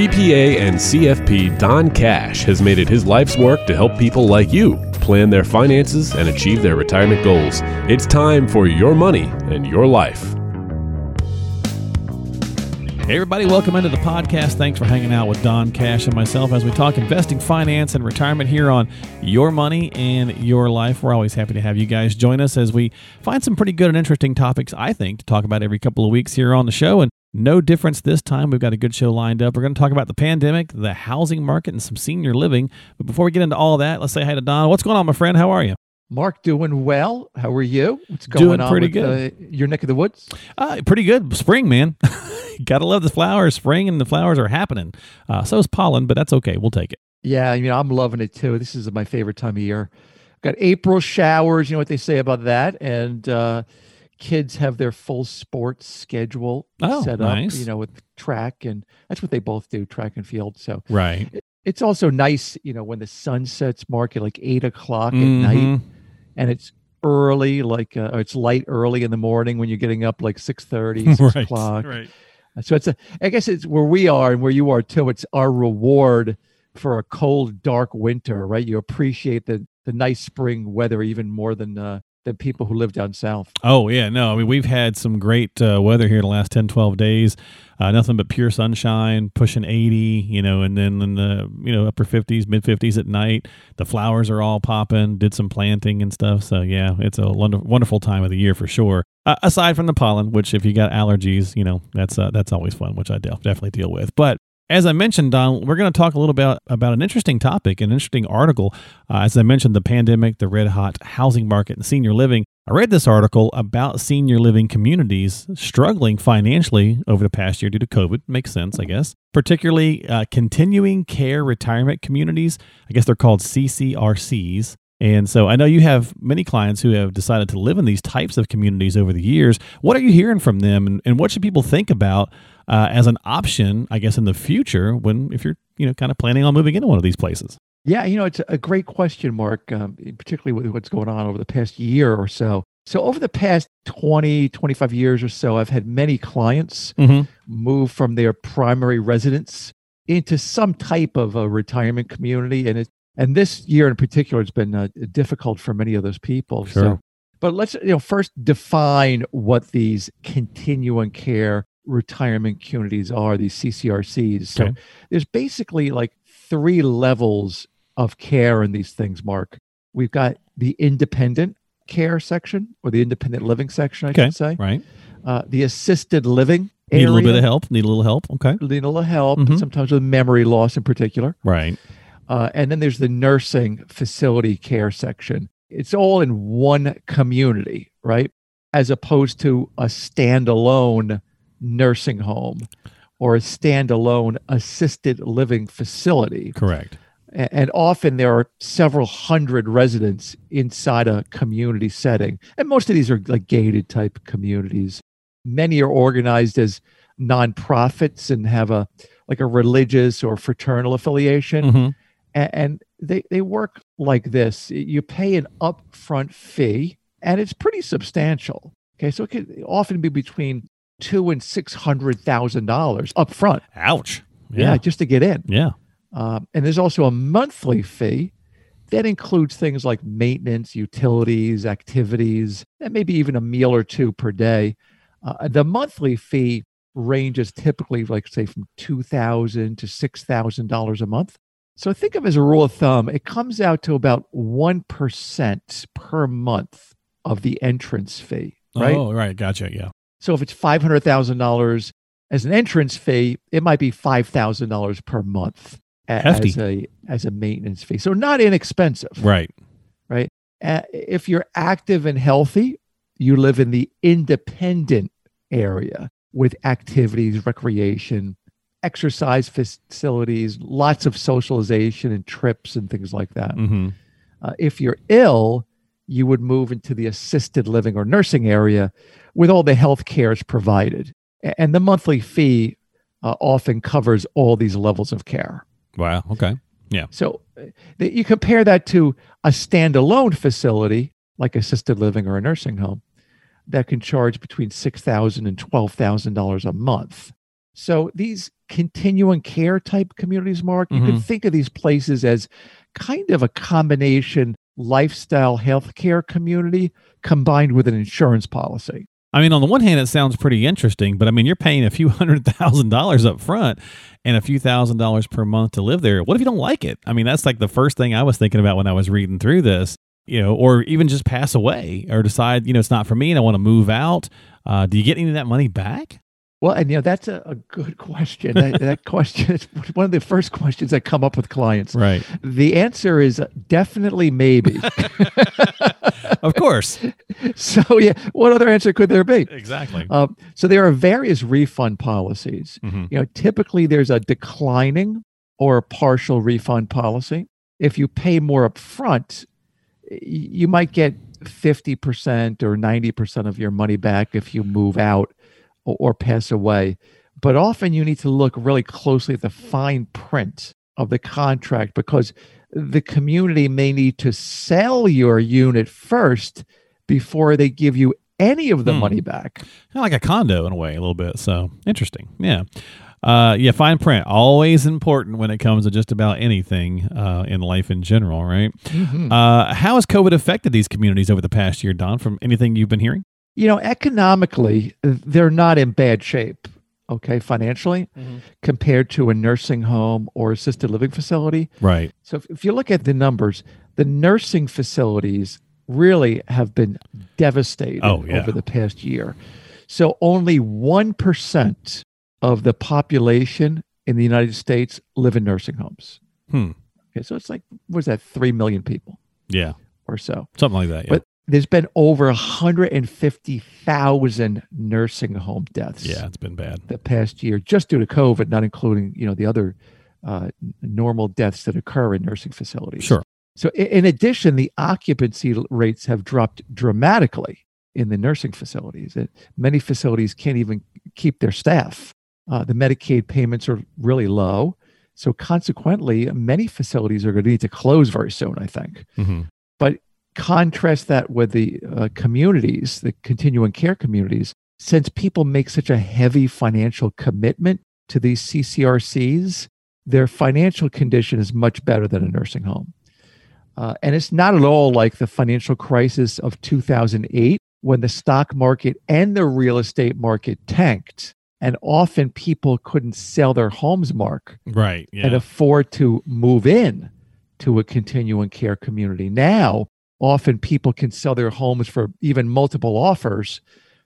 CPA and CFP Don Cash has made it his life's work to help people like you plan their finances and achieve their retirement goals. It's time for your money and your life. Hey, everybody, welcome into the podcast. Thanks for hanging out with Don Cash and myself as we talk investing, finance, and retirement here on Your Money and Your Life. We're always happy to have you guys join us as we find some pretty good and interesting topics, I think, to talk about every couple of weeks here on the show. And no difference this time. We've got a good show lined up. We're going to talk about the pandemic, the housing market, and some senior living. But before we get into all that, let's say hi to Don. What's going on, my friend? How are you? Mark, doing well. How are you? What's going doing on? pretty with, good. Uh, your neck of the woods? Uh, pretty good. Spring, man. Gotta love the flowers. Spring and the flowers are happening. Uh, so is pollen, but that's okay. We'll take it. Yeah, I mean, I'm loving it too. This is my favorite time of year. Got April showers. You know what they say about that, and uh, kids have their full sports schedule Oh, set nice. up. You know, with track, and that's what they both do, track and field. So Right. it's also nice, you know, when the sun sets, Mark, at like eight o'clock at night, and it's early, like uh, or it's light early in the morning when you're getting up like 6.30, 6 right. o'clock. Right. So it's a, I guess it's where we are and where you are too. It's our reward for a cold, dark winter, right? You appreciate the the nice spring weather even more than uh, than people who live down south. Oh, yeah. No, I mean, we've had some great uh, weather here the last 10, 12 days. Uh, nothing but pure sunshine, pushing 80, you know, and then in the, you know, upper 50s, mid 50s at night. The flowers are all popping, did some planting and stuff. So, yeah, it's a wonder- wonderful time of the year for sure. Uh, aside from the pollen, which if you got allergies, you know, that's uh, that's always fun, which I de- definitely deal with. But as I mentioned, Don, we're going to talk a little bit about an interesting topic, an interesting article. Uh, as I mentioned, the pandemic, the red hot housing market, and senior living. I read this article about senior living communities struggling financially over the past year due to COVID. Makes sense, I guess. Particularly uh, continuing care retirement communities. I guess they're called CCRCs. And so I know you have many clients who have decided to live in these types of communities over the years. What are you hearing from them, and, and what should people think about uh, as an option, I guess, in the future when if you're you know kind of planning on moving into one of these places? Yeah, you know, it's a great question, Mark, um, particularly with what's going on over the past year or so. So over the past 20, 25 years or so, I've had many clients Mm-hmm. move from their primary residence into some type of a retirement community and it and this year in particular it's been uh, difficult for many of those people Sure. so but let's you know first define what these continuing care retirement communities are these ccrcs so Okay. there's basically like three levels of care in these things mark we've got the independent care section or the independent living section i Okay. should say Right. uh, the assisted living Need a little bit of help. Need a little help. Okay. need a little help, Mhm. sometimes with memory loss in particular. Right. Uh, and then there's the nursing facility care section. It's all in one community, right? As opposed to a standalone nursing home or a standalone assisted living facility. Correct. And often there are several hundred residents inside a community setting. And most of these are like gated type communities. Many are organized as nonprofits and have a like a religious or fraternal affiliation. Mm-hmm. And they, they work like this. You pay an upfront fee and it's pretty substantial. Okay. So it can often be between two and six hundred thousand dollars upfront. Ouch. Yeah. Yeah. just to get in. Yeah. Um, and there's also a monthly fee that includes things like maintenance, utilities, activities, and maybe even a meal or two per day. Uh, the monthly fee ranges typically, like say, from two thousand to six thousand dollars a month. So think of it as a rule of thumb, it comes out to about one percent per month of the entrance fee, right? Oh, right. Gotcha. Yeah. So if it's five hundred thousand dollars as an entrance fee, it might be five thousand dollars per month Hefty. as a as a maintenance fee. So not inexpensive. Right. Uh, if you're active and healthy, you live in the independent area with activities, recreation, exercise facilities, lots of socialization and trips and things like that. Mm-hmm. Uh, if you're ill, you would move into the assisted living or nursing area with all the health cares provided. And the monthly fee uh, often covers all these levels of care. Wow. Okay. Yeah. So uh, you compare that to a standalone facility like assisted living or a nursing home that can charge between $6,000 and $12,000 a month. So these continuing care type communities, Mark, you can Mhm. think of these places as kind of a combination lifestyle healthcare community combined with an insurance policy. I mean, on the one hand, it sounds pretty interesting, but I mean, you're paying a few hundred thousand dollars up front and a few thousand dollars per month to live there. What if you don't like it? I mean, that's like the first thing I was thinking about when I was reading through this, you know, or even just pass away or decide, you know, it's not for me and I want to move out. Uh, do you get any of that money back? Well, and you know that's a, a good question. that, that question is one of the first questions that come up with clients. Right. The answer is definitely maybe. Of course. so yeah, what other answer could there be? exactly. Um, so there are various refund policies. Mhm. You know, typically there's a declining or a partial refund policy. If you pay more up front, you might get 50% or 90% of your money back if you move out or, or pass away. But often you need to look really closely at the fine print of the contract because the community may need to sell your unit first before they give you any of the Hmm. money back. Kind of like a condo in a way, a little bit. So interesting. Yeah. Uh, yeah, fine print always important when it comes to just about anything uh, in life in general, right? Mhm. Uh, how has COVID affected these communities over the past year, Don? From anything you've been hearing? You know, economically, they're not in bad shape, okay, financially, compared to a nursing home or assisted living facility. Right. So if, if you look at the numbers, the nursing facilities really have been devastated Oh, yeah. over the past year. So only 1% of the population in the United States live in nursing homes. Hmm. Okay, so it's like, what is that, 3 million people Yeah. or so. Something like that. Yeah. But there's been over 150,000 nursing home deaths yeah, it's been bad. the past year just due to COVID, not including, you know, the other uh, normal deaths that occur in nursing facilities. Sure. So in addition, the occupancy rates have dropped dramatically in the nursing facilities. Many facilities can't even keep their staff. Uh, the Medicaid payments are really low. So consequently, many facilities are going to need to close very soon, I think hmm contrast that with the uh, communities, the continuing care communities, since people make such a heavy financial commitment to these CCRCs, their financial condition is much better than a nursing home. Uh, and it's not at all like the financial crisis of 2008 when the stock market and the real estate market tanked. And often people couldn't sell their homes, Mark, Right. Yeah. and afford to move in to a continuing care community. Now, often people can sell their homes for even multiple offers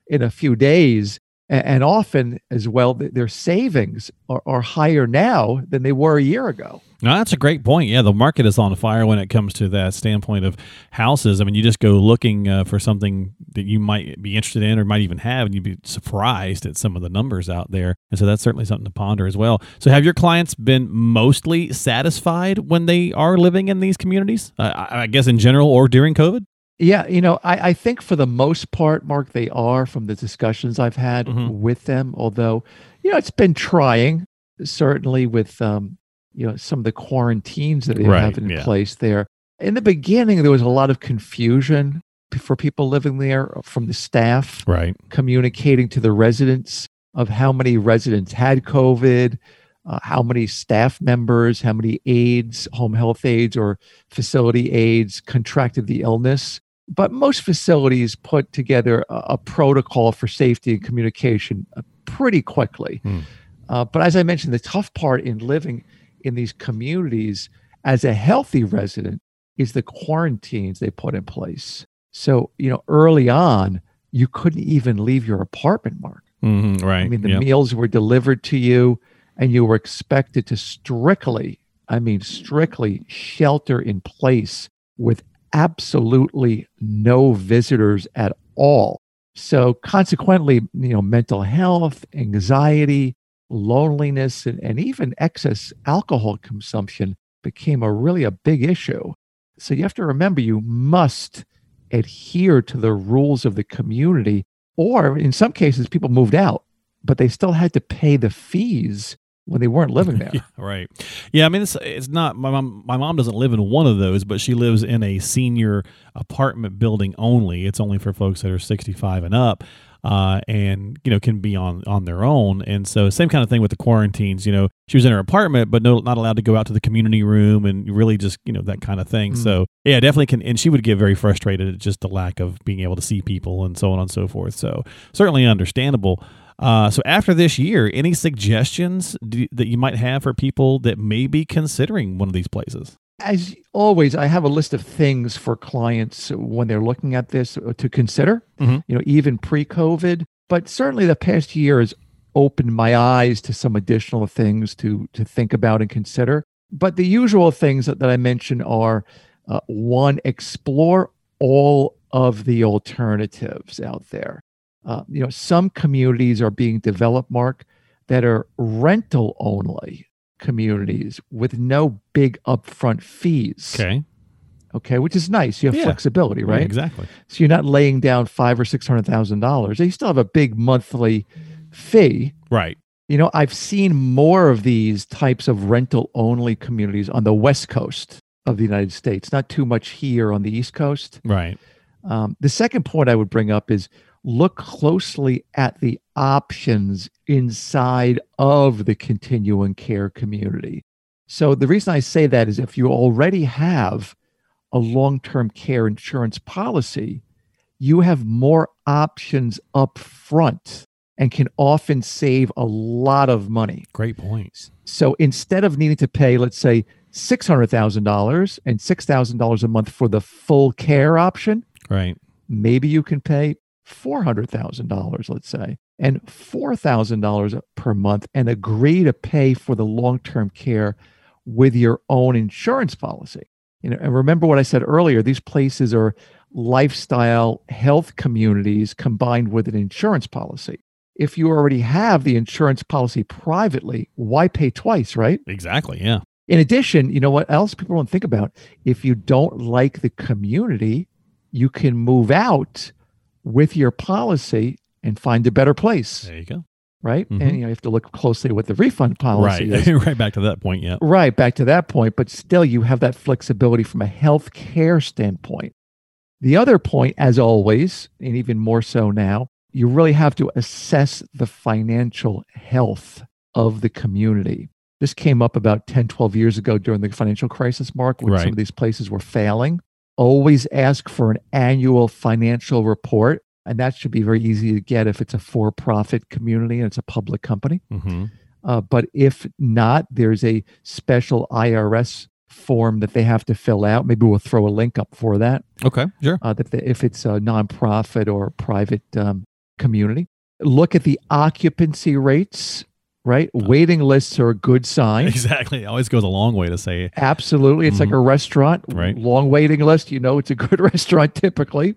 in a few days. And often, as well, their savings are, are higher now than they were a year ago. No, that's a great point. Yeah, the market is on fire when it comes to that standpoint of houses. I mean, you just go looking uh, for something that you might be interested in or might even have, and you'd be surprised at some of the numbers out there. And so that's certainly something to ponder as well. So, have your clients been mostly satisfied when they are living in these communities? Uh, I, I guess in general or during COVID? Yeah, you know, I, I think for the most part, Mark, they are from the discussions I've had Mhm. with them. Although, you know, it's been trying, certainly with um, you know some of the quarantines that they Right, have in yeah. place there. In the beginning, there was a lot of confusion for people living there from the staff Right. communicating to the residents of how many residents had COVID, uh, how many staff members, how many aides, home health aides, or facility aides contracted the illness. But most facilities put together a, a protocol for safety and communication uh, pretty quickly. Hmm. Uh, but as I mentioned, the tough part in living in these communities as a healthy resident is the quarantines they put in place. So, you know, early on, you couldn't even leave your apartment, Mark. hmm right. I mean, the Yep. meals were delivered to you, and you were expected to strictly, I mean, strictly shelter in place with absolutely no visitors at all. So, consequently, you know, mental health, anxiety, loneliness, and, and even excess alcohol consumption became a really a big issue. So, you have to remember you must adhere to the rules of the community or in some cases, people moved out, but they still had to pay the fees when they weren't living there. Right. Yeah, I mean it's it's not my mom my mom doesn't live in one of those, but she lives in a senior apartment building only. It's only for folks that are 65 and up. Uh, and you know can be on on their own. And so same kind of thing with the quarantines. You know, she was in her apartment, but no, not allowed to go out to the community room and really just you know that kind of thing. Mm. So yeah, definitely can. And she would get very frustrated at just the lack of being able to see people and so on and so forth. So certainly understandable. Uh, so after this year, any suggestions do, that you might have for people that may be considering one of these places? As always, I have a list of things for clients when they're looking at this to consider. Mm-hmm. You know, even pre-COVID, but certainly the past year has opened my eyes to some additional things to to think about and consider. But the usual things that, that I mention are uh, one, explore all of the alternatives out there. Uh, you know, some communities are being developed, Mark, that are rental only communities with no big upfront fees. Okay. Okay, which is nice. You have yeah. flexibility, right? Yeah, exactly. So you're not laying down five or six hundred thousand dollars. You still have a big monthly fee. Right. You know, I've seen more of these types of rental only communities on the West Coast of the United States, not too much here on the East Coast. Right. Um, the second point I would bring up is look closely at the options inside of the continuing care community. So, the reason I say that is if you already have a long term care insurance policy, you have more options up front and can often save a lot of money. Great points. So, instead of needing to pay, let's say, $600,000 and $6,000 a month for the full care option, right? Maybe you can pay $400,000, let's say, and $4,000 per month and agree to pay for the long term care with your own insurance policy. You know, and remember what I said earlier these places are lifestyle health communities combined with an insurance policy. If you already have the insurance policy privately, why pay twice, right? Exactly. Yeah. In addition, you know what else people don't think about? If you don't like the community, you can move out with your policy and find a better place. There you go. Right. Mm-hmm. And you, know, you have to look closely what the refund policy right. is. right back to that point. Yeah. Right. Back to that point. But still, you have that flexibility from a health care standpoint. The other point, as always, and even more so now, you really have to assess the financial health of the community. This came up about 10, 12 years ago during the financial crisis, Mark, when right. some of these places were failing always ask for an annual financial report. And that should be very easy to get if it's a for profit community and it's a public company. Mm-hmm. Uh, but if not, there's a special IRS form that they have to fill out. Maybe we'll throw a link up for that. Okay, sure. Uh, that they, if it's a nonprofit or private um, community, look at the occupancy rates right? Uh, Waiting lists are a good sign. Exactly. It always goes a long way to say. Absolutely. It's mm-hmm. like a restaurant. Right. Long waiting list. You know, it's a good restaurant typically,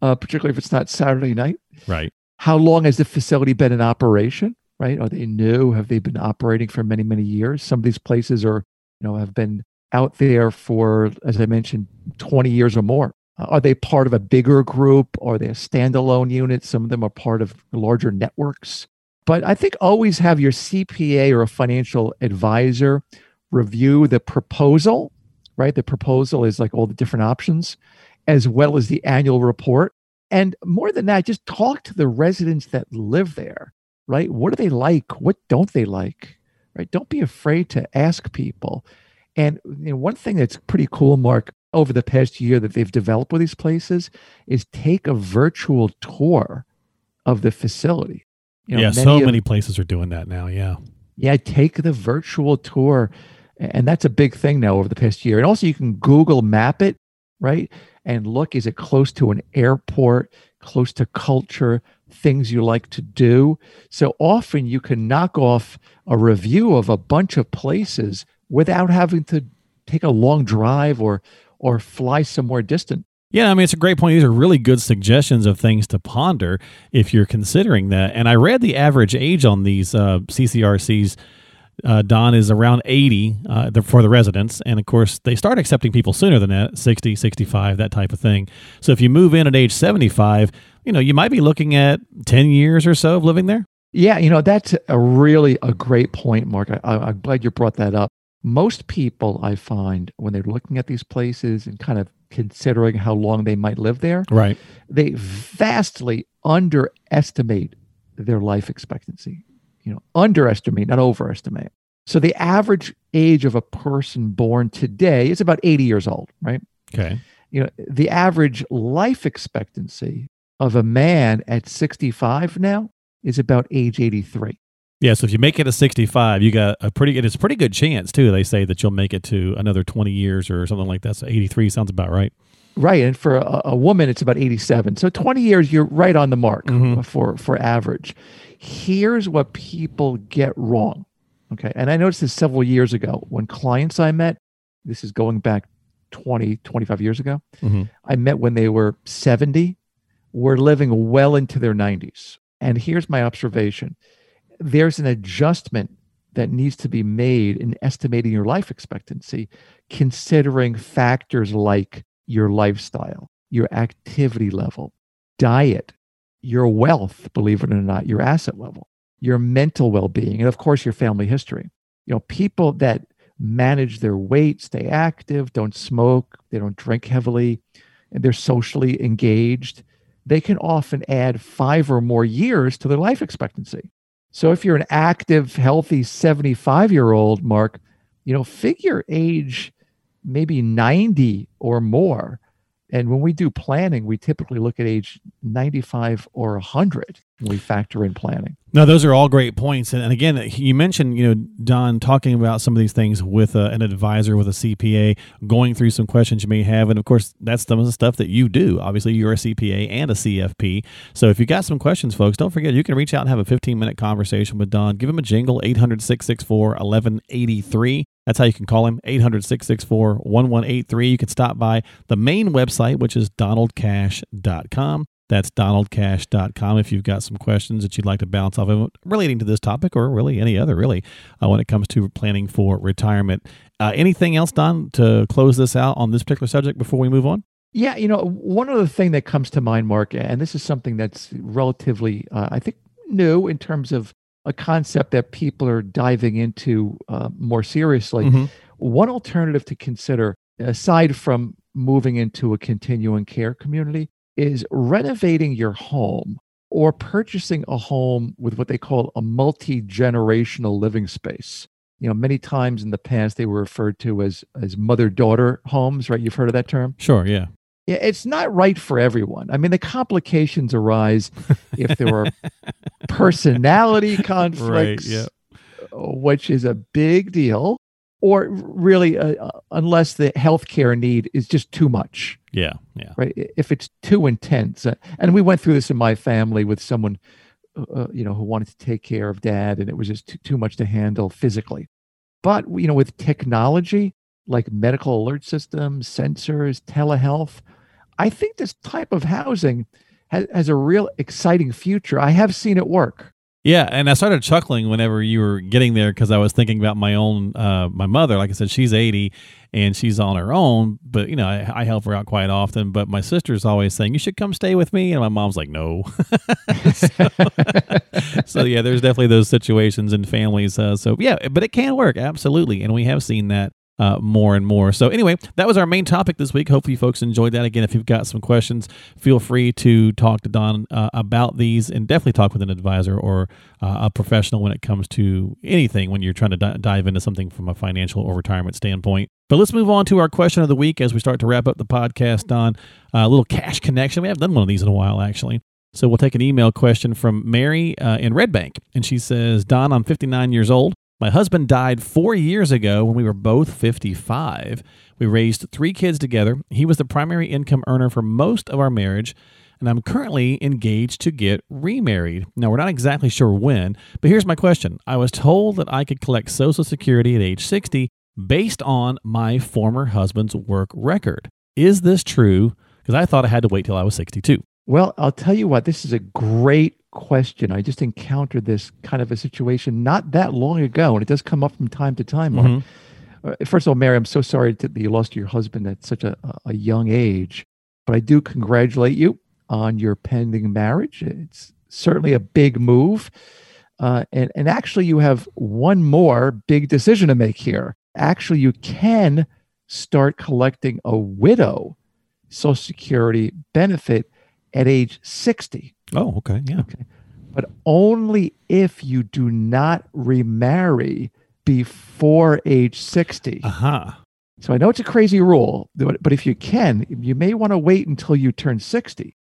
uh, particularly if it's not Saturday night. Right. How long has the facility been in operation? Right. Are they new? Have they been operating for many, many years? Some of these places are, you know, have been out there for, as I mentioned, 20 years or more. Uh, are they part of a bigger group? Are they a standalone unit? Some of them are part of larger networks. But I think always have your CPA or a financial advisor review the proposal, right? The proposal is like all the different options, as well as the annual report. And more than that, just talk to the residents that live there, right? What do they like? What don't they like? Right? Don't be afraid to ask people. And you know, one thing that's pretty cool, Mark, over the past year that they've developed with these places is take a virtual tour of the facility. You know, yeah, many so of, many places are doing that now. Yeah. Yeah, take the virtual tour. And that's a big thing now over the past year. And also, you can Google map it, right? And look, is it close to an airport, close to culture, things you like to do? So often you can knock off a review of a bunch of places without having to take a long drive or or fly somewhere distant. Yeah, I mean, it's a great point. These are really good suggestions of things to ponder if you're considering that. And I read the average age on these uh, CCRCs. Uh, Don is around 80 uh, for the residents. And of course, they start accepting people sooner than that 60, 65, that type of thing. So if you move in at age 75, you know, you might be looking at 10 years or so of living there. Yeah, you know, that's a really a great point, Mark. I, I'm glad you brought that up. Most people I find when they're looking at these places and kind of considering how long they might live there. Right. They vastly underestimate their life expectancy. You know, underestimate, not overestimate. So the average age of a person born today is about 80 years old, right? Okay. You know, the average life expectancy of a man at 65 now is about age 83. Yeah, so if you make it to 65, you got a pretty it's a pretty good chance too. They say that you'll make it to another 20 years or something like that. So 83 sounds about right. Right, and for a, a woman, it's about 87. So 20 years, you're right on the mark Mhm. for for average. Here's what people get wrong. Okay, and I noticed this several years ago when clients I met. This is going back 20, 25 years ago. Mhm. I met when they were 70, were living well into their 90s. And here's my observation there's an adjustment that needs to be made in estimating your life expectancy, considering factors like your lifestyle, your activity level, diet, your wealth, believe it or not, your asset level, your mental well being, and of course, your family history. You know, people that manage their weight, stay active, don't smoke, they don't drink heavily, and they're socially engaged, they can often add five or more years to their life expectancy. So if you're an active, healthy 75 year old, Mark, you know, figure age maybe 90 or more. And when we do planning, we typically look at age 95 or 100 when we factor in planning. No, those are all great points. And, and again, you mentioned, you know, Don talking about some of these things with a, an advisor, with a CPA, going through some questions you may have. And of course, that's some of the stuff that you do. Obviously, you're a CPA and a CFP. So if you got some questions, folks, don't forget you can reach out and have a 15 minute conversation with Don. Give him a jingle, 800 664 1183. That's how you can call him, 800 664 1183. You can stop by the main website, which is donaldcash.com. That's donaldcash.com if you've got some questions that you'd like to bounce off of relating to this topic or really any other, really, uh, when it comes to planning for retirement. Uh, anything else, Don, to close this out on this particular subject before we move on? Yeah, you know, one other thing that comes to mind, Mark, and this is something that's relatively, uh, I think, new in terms of a concept that people are diving into uh, more seriously. Mhm. One alternative to consider, aside from moving into a continuing care community, is renovating your home or purchasing a home with what they call a multi generational living space. You know, many times in the past they were referred to as as mother daughter homes, right? You've heard of that term? Sure, yeah. Yeah, it's not right for everyone. I mean, the complications arise if there are personality conflicts, yeah. which is a big deal, or really, uh, uh, unless the healthcare need is just too much, Yeah, yeah. right? If it's too intense, uh, and we went through this in my family with someone, uh, you know, who wanted to take care of dad, and it was just too, too much to handle physically. But you know, with technology like medical alert systems, sensors, telehealth, I think this type of housing has, has a real exciting future. I have seen it work. Yeah, and I started chuckling whenever you were getting there because I was thinking about my own, uh, my mother. Like I said, she's eighty and she's on her own, but you know I, I help her out quite often. But my sister's always saying you should come stay with me, and my mom's like, no. so, so, yeah, there's definitely those situations in families. Uh, so yeah, but it can work absolutely, and we have seen that uh, more and more. So, anyway, that was our main topic this week. Hopefully, folks enjoyed that. Again, if you've got some questions, feel free to talk to Don uh, about these and definitely talk with an advisor or uh, a professional when it comes to anything when you're trying to di- dive into something from a financial or retirement standpoint. But let's move on to our question of the week as we start to wrap up the podcast, Don. a little cash connection. We haven't done one of these in a while, actually. So we'll take an email question from Mary uh, in Red Bank. And she says, Don, I'm 59 years old. My husband died four years ago when we were both 55. We raised three kids together. He was the primary income earner for most of our marriage, and I'm currently engaged to get remarried. Now, we're not exactly sure when, but here's my question I was told that I could collect Social Security at age 60 based on my former husband's work record. Is this true? Because I thought I had to wait till I was 62. Well, I'll tell you what, this is a great question. I just encountered this kind of a situation not that long ago, and it does come up from time to time. Mark. Mhm. Uh, First of all, Mary, I'm so sorry that you lost your husband at such a, a young age, but I do congratulate you on your pending marriage. It's certainly a big move. Uh, and, and actually, you have one more big decision to make here. Actually, you can start collecting a widow Social Security benefit at age 60. Oh, okay. Yeah. Okay. but only if you do not remarry before age 60. Uh huh. So I know it's a crazy rule, but if you can, you may want to wait until you turn 60.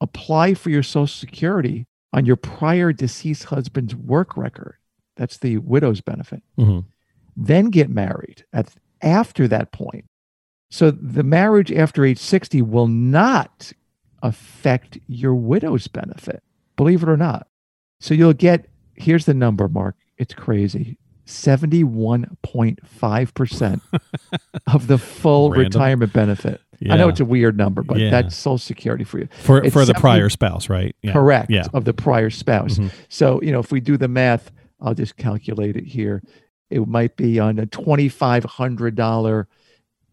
Apply for your Social Security on your prior deceased husband's work record. That's the widow's benefit. hmm Then get married at after that point. So the marriage after age 60 will not affect your widow's benefit, believe it or not. So you'll get here's the number, Mark. It's crazy. 71.5% of the full Random. retirement benefit. Yeah. I know it's a weird number, but Yeah. that's Social Security for you. for It's for the 70 prior spouse, right? Yeah. Correct. Yeah. Of the prior spouse. Mhm. So, you know, if we do the math, I'll just calculate it here. It might be on a $2,500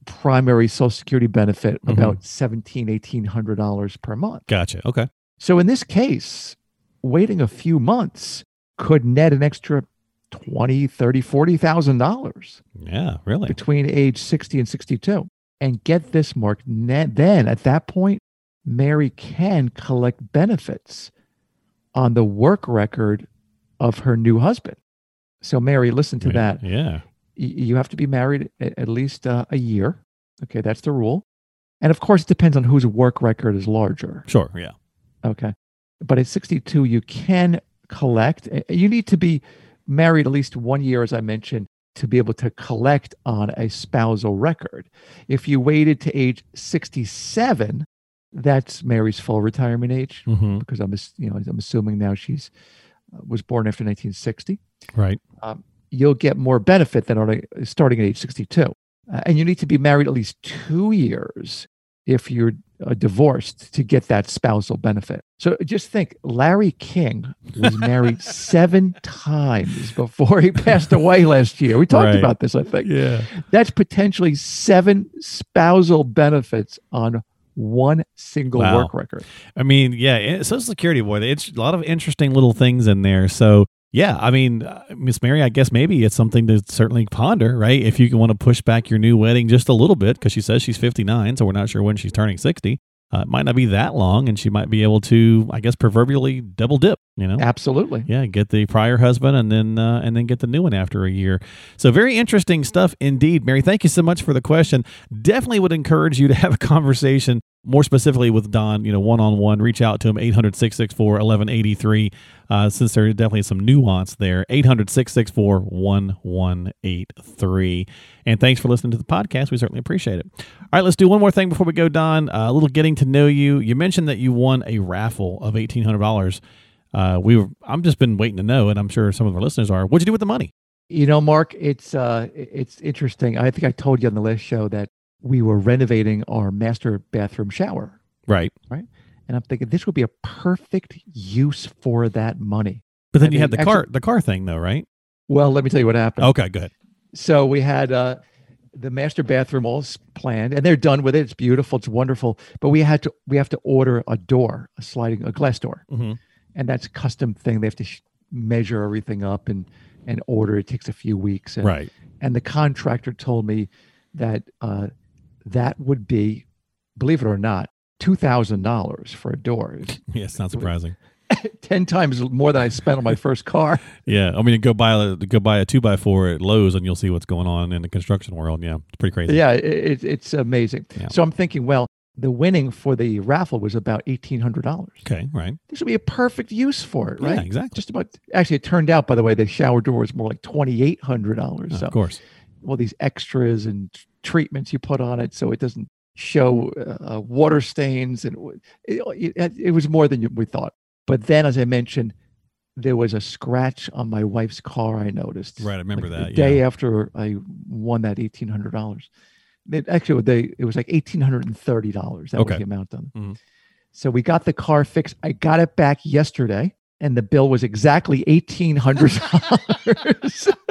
primary Social Security benefit, Mhm. about $1,700, $1,800 per month. Gotcha. Okay. So, in this case, waiting a few months could net an extra twenty, thirty, forty thousand dollars Yeah. Really. between age 60 and 62. And get this, Mark, net, then at that point, Mary can collect benefits on the work record of her new husband. So, Mary, listen to that. Yeah. You have to be married at least uh, a year. Okay, that's the rule. And of course, it depends on whose work record is larger. Sure. Yeah. Okay. But at 62, you can collect. You need to be married at least one year, as I mentioned, to be able to collect on a spousal record. If you waited to age 67, that's Mary's full retirement age hmm because I'm, you know, I'm assuming now she's uh, was born after 1960. Right. You'll get more benefit than on a, starting at age 62. Uh, and you need to be married at least two years if you're uh, divorced to get that spousal benefit. So just think Larry King was married seven times before he passed away last year. We talked Right. about this, I think. Yeah. That's potentially seven spousal benefits on one single Wow. work record. I mean, yeah, Social Security, boy, it's a lot of interesting little things in there. So, yeah, I mean, uh, Miss Mary, I guess maybe it's something to certainly ponder, right? If you want to push back your new wedding just a little bit, because she says she's 59, so we're not sure when she's turning 60. Uh, it might not be that long, and she might be able to, I guess, proverbially double dip. You know, Absolutely. yeah, get the prior husband and then uh, and then get the new one after a year. So very interesting stuff indeed, Mary. Thank you so much for the question. Definitely would encourage you to have a conversation more specifically with Don, you know, one on one. Reach out to him 800-664-1183 uh, since there definitely is some nuance there. 800-664-1183. And thanks for listening to the podcast. We certainly appreciate it. All right, let's do one more thing before we go, Don. Uh, a little getting to know you. You mentioned that you won a raffle of $1800 uh, we were. I'm just been waiting to know, and I'm sure some of our listeners are. What'd you do with the money? You know, Mark, it's uh it's interesting. I think I told you on the last show that we were renovating our master bathroom shower. Right, Right. And I'm thinking this would be a perfect use for that money. but then I you had mean, the car, the car thing, though, right? Well, let me tell you what happened. Okay, good. So we had uh the master bathroom all planned and they're done with it. It's beautiful, it's wonderful. But we had to we have to order a door, a sliding a glass door. hmm And that's a custom thing. They have to sh- measure everything up and and order. It takes a few weeks. And, Right. and the contractor told me that uh, that would be, believe it or not, two thousand dollars for a door. Yeah, it's not surprising. Ten times more than I spent on my first car. Yeah, I mean, go buy a go buy a two by four at Lowe's, and you'll see what's going on in the construction world. Yeah, it's pretty crazy. Yeah, it, it, it's amazing. Yeah. So I'm thinking, well, the winning for the raffle was about eighteen hundred dollars. Okay. Right. This would be a perfect use for it, right? Yeah. Exactly. Just about. Actually, it turned out, by the way, the shower door was more like twenty eight hundred dollars. Oh, so Of course. all these extras and treatments you put on it so it doesn't show uh, water stains and it, it, it was more than we thought but then as i mentioned there was a scratch on my wife's car i noticed Right. I remember like that. the day yeah. after i won that $1800 it actually they, it was like $1830 that Okay. was the amount on it. Mhm. so we got the car fixed i got it back yesterday and the bill was exactly $1800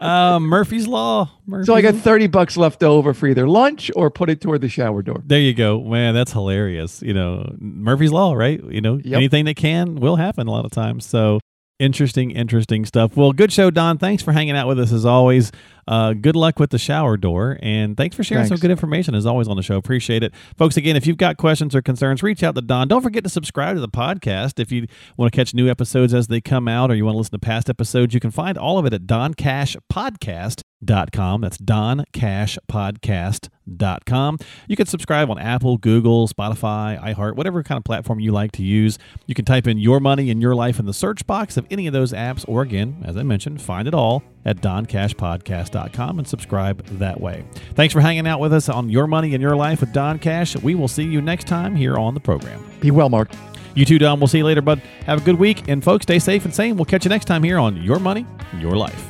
Uh, Murphy's Law. Murphy's So I got 30 bucks left over for either lunch or put it toward the shower door. There you go, man. That's hilarious. You know, Murphy's Law, right? You know, Yep. anything that can will happen a lot of times. So Interesting, interesting stuff. Well, good show, Don. Thanks for hanging out with us as always. Uh, good luck with the shower door, and thanks for sharing Thanks. some good information as always on the show. Appreciate it, folks. Again, if you've got questions or concerns, reach out to Don. Don't forget to subscribe to the podcast if you want to catch new episodes as they come out, or you want to listen to past episodes. You can find all of it at doncashpodcast.com. That's doncashpodcast.com. You can subscribe on Apple, Google, Spotify, iHeart, whatever kind of platform you like to use. You can type in your money and your life in the search box of any of those apps, or again, as I mentioned, find it all at doncashpodcast.com and subscribe that way. Thanks for hanging out with us on Your Money and Your Life with Don Cash. We will see you next time here on the program. Be well, Mark. You too, Don. We'll see you later, bud. Have a good week. And folks, stay safe and sane. We'll catch you next time here on Your Money, Your Life.